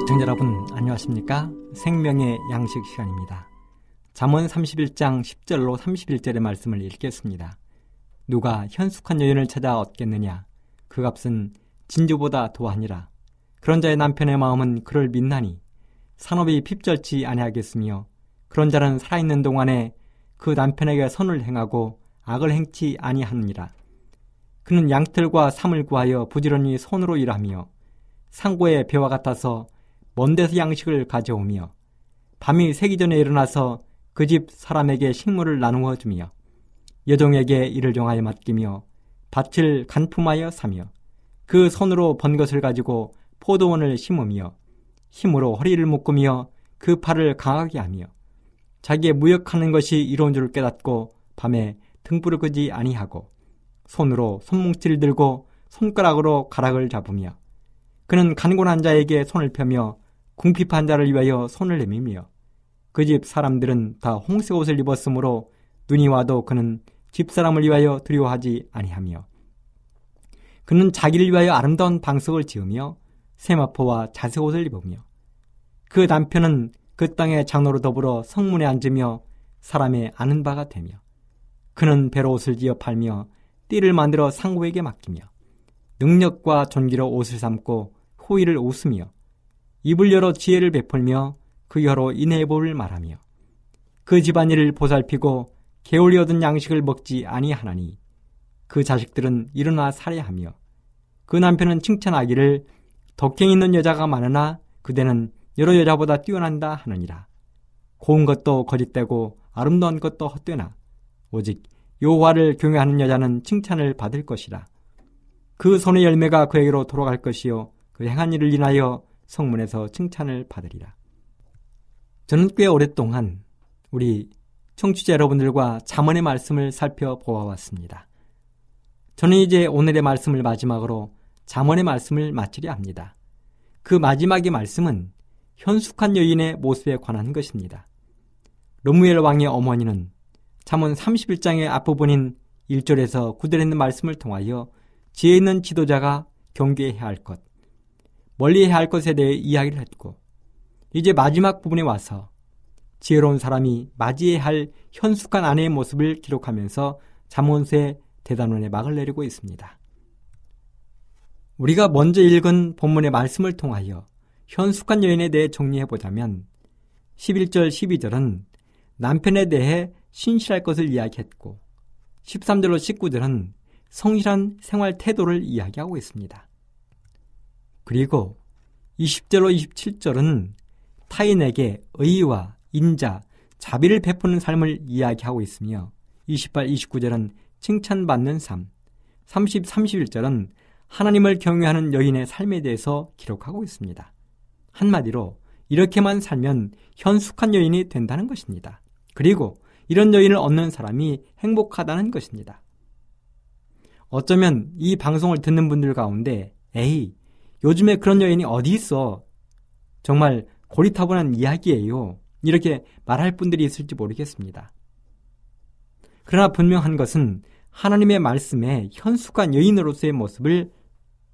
시청자 여러분 안녕하십니까? 생명의 양식 시간입니다. 잠언 31장 10절로 31절의 말씀을 읽겠습니다. 누가 현숙한 여인을 찾아 얻겠느냐? 그 값은 진주보다 도하니라. 그런 자의 남편의 마음은 그를 믿나니 산업이 핍절치 아니하겠으며 그런 자는 살아있는 동안에 그 남편에게 선을 행하고 악을 행치 아니하느니라. 그는 양털과 삼을 구하여 부지런히 손으로 일하며 상고의 배와 같아서 먼 데서 양식을 가져오며 밤이 새기 전에 일어나서 그 집 사람에게 식물을 나누어 주며 여종에게 이를 정하여 맡기며 밭을 간품하여 사며 그 손으로 번 것을 가지고 포도원을 심으며 힘으로 허리를 묶으며 그 팔을 강하게 하며 자기의 무역하는 것이 이로운 줄 깨닫고 밤에 등불을 끄지 아니하고 손으로 손뭉치를 들고 손가락으로 가락을 잡으며 그는 간곤한 자에게 손을 펴며 궁핍한 자를 위하여 손을 내밀며 그 집 사람들은 다 홍색 옷을 입었으므로 눈이 와도 그는 집사람을 위하여 두려워하지 아니하며 그는 자기를 위하여 아름다운 방석을 지으며 세마포와 자색 옷을 입으며 그 남편은 그 땅의 장로로 더불어 성문에 앉으며 사람의 아는 바가 되며 그는 배로 옷을 지어 팔며 띠를 만들어 상고에게 맡기며 능력과 존귀로 옷을 삼고 호의를 웃으며 입을 열어 지혜를 베풀며 그 여로 인해보를 말하며 그 집안일을 보살피고 개울이 얻은 양식을 먹지 아니하나니 그 자식들은 일어나 살해하며 그 남편은 칭찬하기를 덕행 있는 여자가 많으나 그대는 여러 여자보다 뛰어난다 하느니라. 고운 것도 거짓되고 아름다운 것도 헛되나 오직 여호와를 경외하는 여자는 칭찬을 받을 것이라. 그 손의 열매가 그에게로 돌아갈 것이요 그 행한 일을 인하여 성문에서 칭찬을 받으리라. 저는 꽤 오랫동안 우리 청취자 여러분들과 자문의 말씀을 살펴보아왔습니다. 저는 이제 오늘의 말씀을 마지막으로 자문의 말씀을 마치려 합니다. 그 마지막의 말씀은 현숙한 여인의 모습에 관한 것입니다. 로무엘 왕의 어머니는 잠언 31장의 앞부분인 1절에서 9절에 있는 말씀을 통하여 지혜 있는 지도자가 경계해야 할 것, 멀리 해야 할 것에 대해 이야기를 했고 이제 마지막 부분에 와서 지혜로운 사람이 맞이해야 할 현숙한 아내의 모습을 기록하면서 잠언서의 대단원의 막을 내리고 있습니다. 우리가 먼저 읽은 본문의 말씀을 통하여 현숙한 여인에 대해 정리해 보자면 11절 12절은 남편에 대해 신실할 것을 이야기했고 13절로 19절은 성실한 생활 태도를 이야기하고 있습니다. 그리고 20절로 27절은 타인에게 의와 인자, 자비를 베푸는 삶을 이야기하고 있으며 28, 29절은 칭찬받는 삶, 30, 31절은 하나님을 경외하는 여인의 삶에 대해서 기록하고 있습니다. 한마디로 이렇게만 살면 현숙한 여인이 된다는 것입니다. 그리고 이런 여인을 얻는 사람이 행복하다는 것입니다. 어쩌면 이 방송을 듣는 분들 가운데 에이 요즘에 그런 여인이 어디 있어? 정말 고리타분한 이야기예요. 이렇게 말할 분들이 있을지 모르겠습니다. 그러나 분명한 것은 하나님의 말씀에 현숙한 여인으로서의 모습을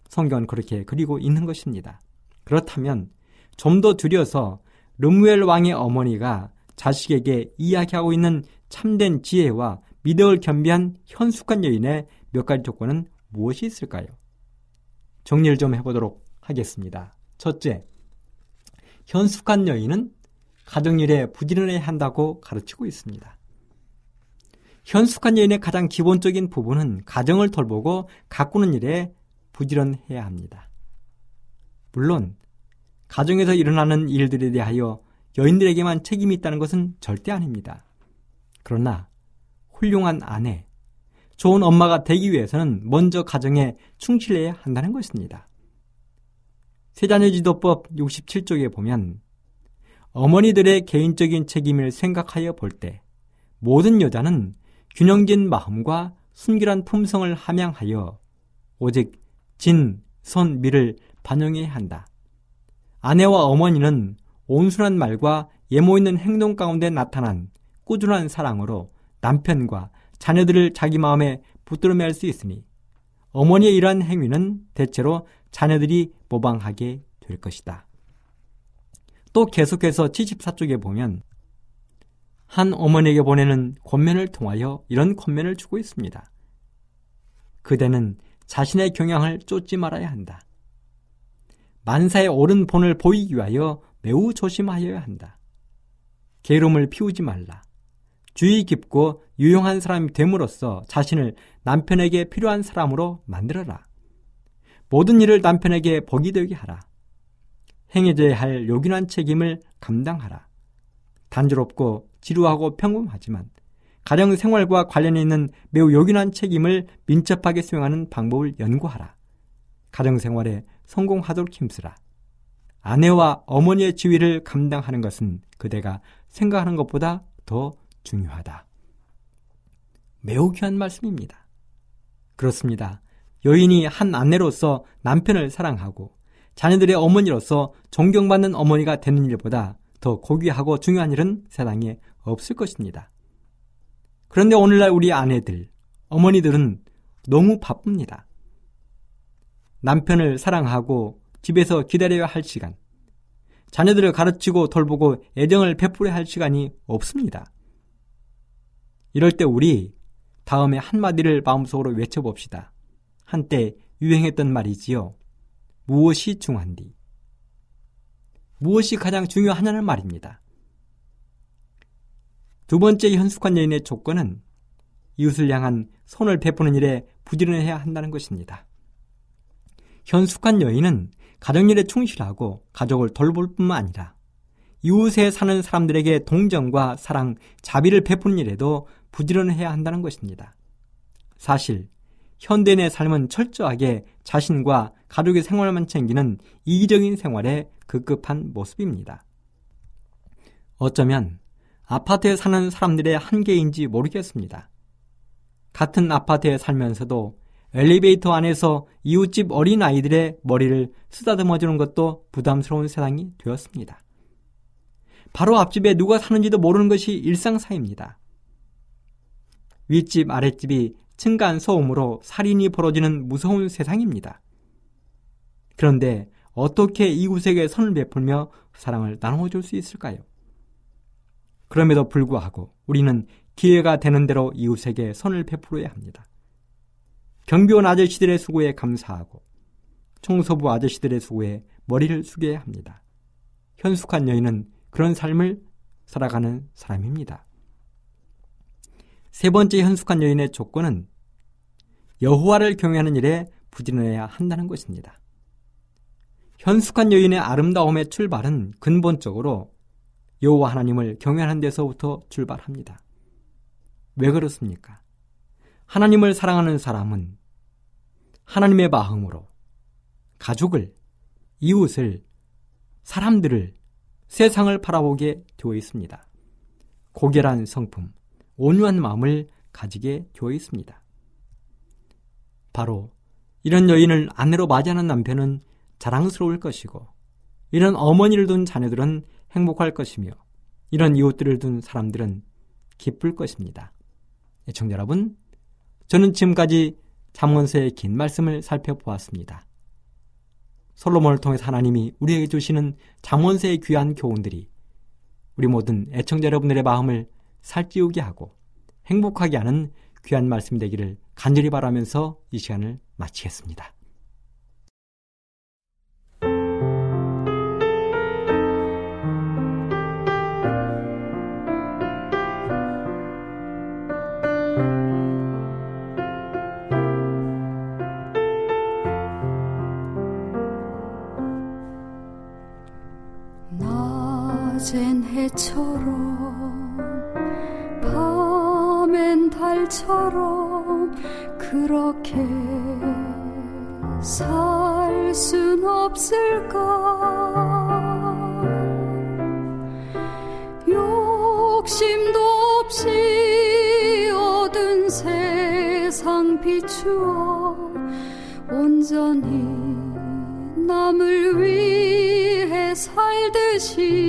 성경은 그렇게 그리고 있는 것입니다. 그렇다면 좀 더 줄여서 르무엘 왕의 어머니가 자식에게 이야기하고 있는 참된 지혜와 믿음을 겸비한 현숙한 여인의 몇 가지 조건은 무엇이 있을까요? 정리를 좀 해보도록 하겠습니다. 첫째, 현숙한 여인은 가정일에 부지런해야 한다고 가르치고 있습니다. 현숙한 여인의 가장 기본적인 부분은 가정을 돌보고 가꾸는 일에 부지런해야 합니다. 물론 가정에서 일어나는 일들에 대하여 여인들에게만 책임이 있다는 것은 절대 아닙니다. 그러나 훌륭한 아내, 좋은 엄마가 되기 위해서는 먼저 가정에 충실해야 한다는 것입니다. 세자녀지도법 67쪽에 보면 어머니들의 개인적인 책임을 생각하여 볼 때 모든 여자는 균형진 마음과 순결한 품성을 함양하여 오직 진, 선, 미를 반영해야 한다. 아내와 어머니는 온순한 말과 예모 있는 행동 가운데 나타난 꾸준한 사랑으로 남편과 자녀들을 자기 마음에 붙들어 맬수 있으니 어머니의 이러한 행위는 대체로 자녀들이 모방하게 될 것이다. 또 계속해서 74쪽에 보면 한 어머니에게 보내는 권면을 통하여 이런 권면을 주고 있습니다. 그대는 자신의 경향을 쫓지 말아야 한다. 만사의 옳은 본을 보이기 위하여 매우 조심하여야 한다. 게으름을 피우지 말라. 주의 깊고 유용한 사람이 됨으로써 자신을 남편에게 필요한 사람으로 만들어라. 모든 일을 남편에게 복이 되게 하라. 행해져야 할 요긴한 책임을 감당하라. 단조롭고 지루하고 평범하지만 가정 생활과 관련해 있는 매우 요긴한 책임을 민첩하게 수행하는 방법을 연구하라. 가정 생활에 성공하도록 힘쓰라. 아내와 어머니의 지위를 감당하는 것은 그대가 생각하는 것보다 더 중요하다. 매우 귀한 말씀입니다. 그렇습니다. 여인이 한 아내로서 남편을 사랑하고 자녀들의 어머니로서 존경받는 어머니가 되는 일보다 더 고귀하고 중요한 일은 세상에 없을 것입니다. 그런데 오늘날 우리 아내들, 어머니들은 너무 바쁩니다. 남편을 사랑하고 집에서 기다려야 할 시간, 자녀들을 가르치고 돌보고 애정을 베풀어야 할 시간이 없습니다. 이럴 때 우리 다음에 한마디를 마음속으로 외쳐봅시다. 한때 유행했던 말이지요. 무엇이 중한디? 무엇이 가장 중요하냐는 말입니다. 두 번째 현숙한 여인의 조건은 이웃을 향한 손을 베푸는 일에 부지런해야 한다는 것입니다. 현숙한 여인은 가정일에 충실하고 가족을 돌볼 뿐만 아니라 이웃에 사는 사람들에게 동정과 사랑, 자비를 베푸는 일에도 부지런해야 한다는 것입니다. 사실 현대인의 삶은 철저하게 자신과 가족의 생활만 챙기는 이기적인 생활에 급급한 모습입니다. 어쩌면 아파트에 사는 사람들의 한계인지 모르겠습니다. 같은 아파트에 살면서도 엘리베이터 안에서 이웃집 어린 아이들의 머리를 쓰다듬어 주는 것도 부담스러운 세상이 되었습니다. 바로 앞집에 누가 사는지도 모르는 것이 일상사입니다. 윗집 아랫집이 층간 소음으로 살인이 벌어지는 무서운 세상입니다. 그런데 어떻게 이웃에게 선을 베풀며 사랑을 나눠줄 수 있을까요? 그럼에도 불구하고 우리는 기회가 되는 대로 이웃에게 선을 베풀어야 합니다. 경비원 아저씨들의 수고에 감사하고 청소부 아저씨들의 수고에 머리를 숙여야 합니다. 현숙한 여인은 그런 삶을 살아가는 사람입니다. 세 번째 현숙한 여인의 조건은 여호와를 경외하는 일에 부지런해야 한다는 것입니다. 현숙한 여인의 아름다움의 출발은 근본적으로 여호와 하나님을 경외하는 데서부터 출발합니다. 왜 그렇습니까? 하나님을 사랑하는 사람은 하나님의 마음으로 가족을, 이웃을, 사람들을, 세상을 바라보게 되어 있습니다. 고결한 성품, 온유한 마음을 가지게 되어 있습니다. 바로 이런 여인을 아내로 맞이하는 남편은 자랑스러울 것이고 이런 어머니를 둔 자녀들은 행복할 것이며 이런 이웃들을 둔 사람들은 기쁠 것입니다. 애청자 여러분, 저는 지금까지 잠언서의 긴 말씀을 살펴보았습니다. 솔로몬을 통해서 하나님이 우리에게 주시는 잠언서의 귀한 교훈들이 우리 모든 애청자 여러분들의 마음을 살찌우게 하고 행복하게 하는 귀한 말씀이 되기를 간절히 바라면서 이 시간을 마치겠습니다. 해처럼 달처럼 그렇게 살 순 없을까? 욕심도 없이 얻은 세상 비추어 온전히 남을 위해 살듯이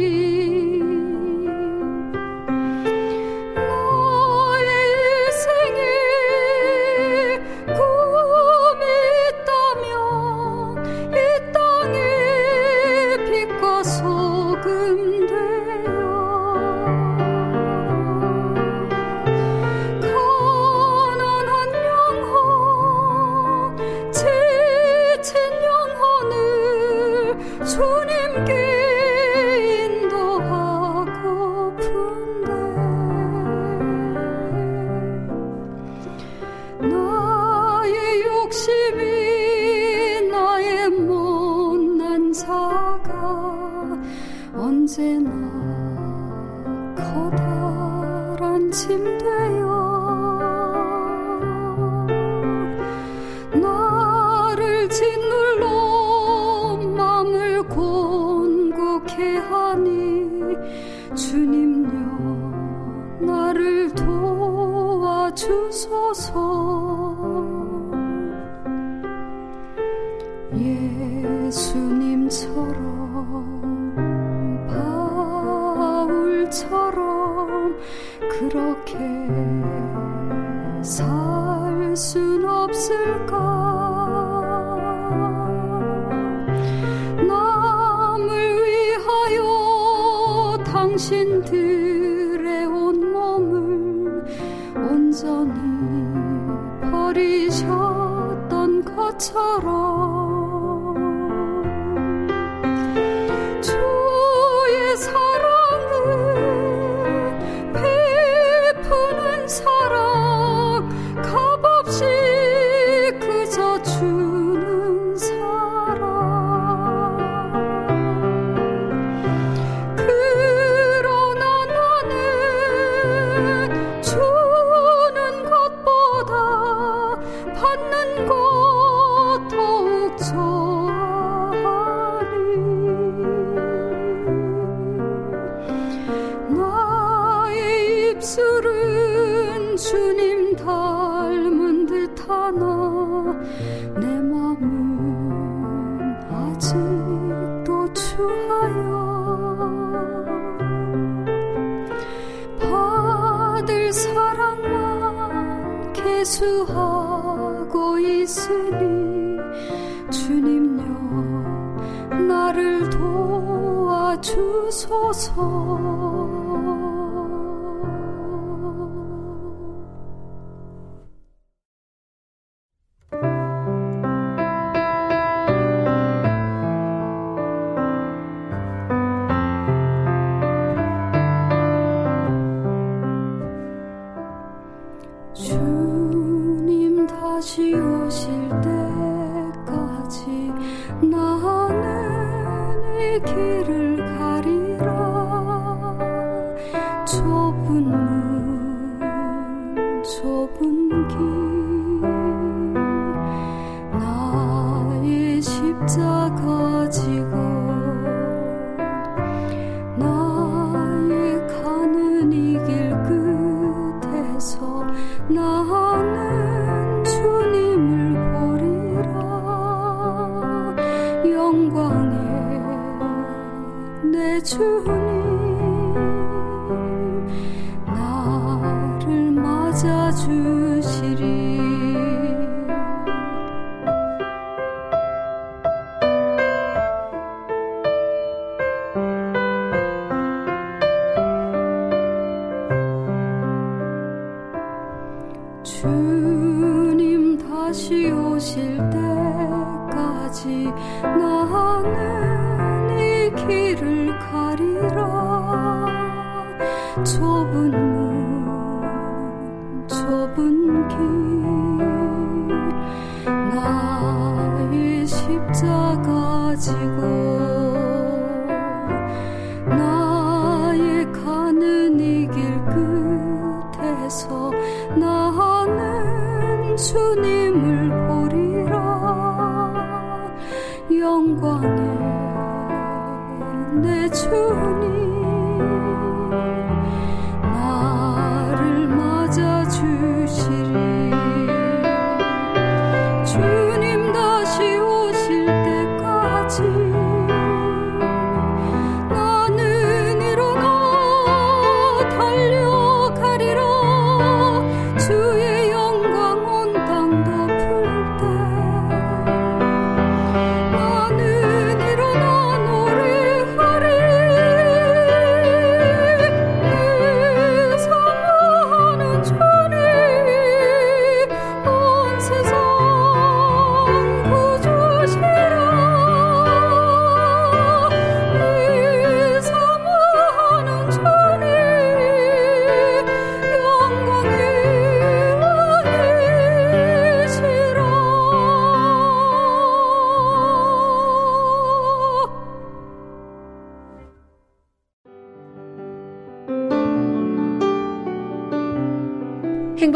나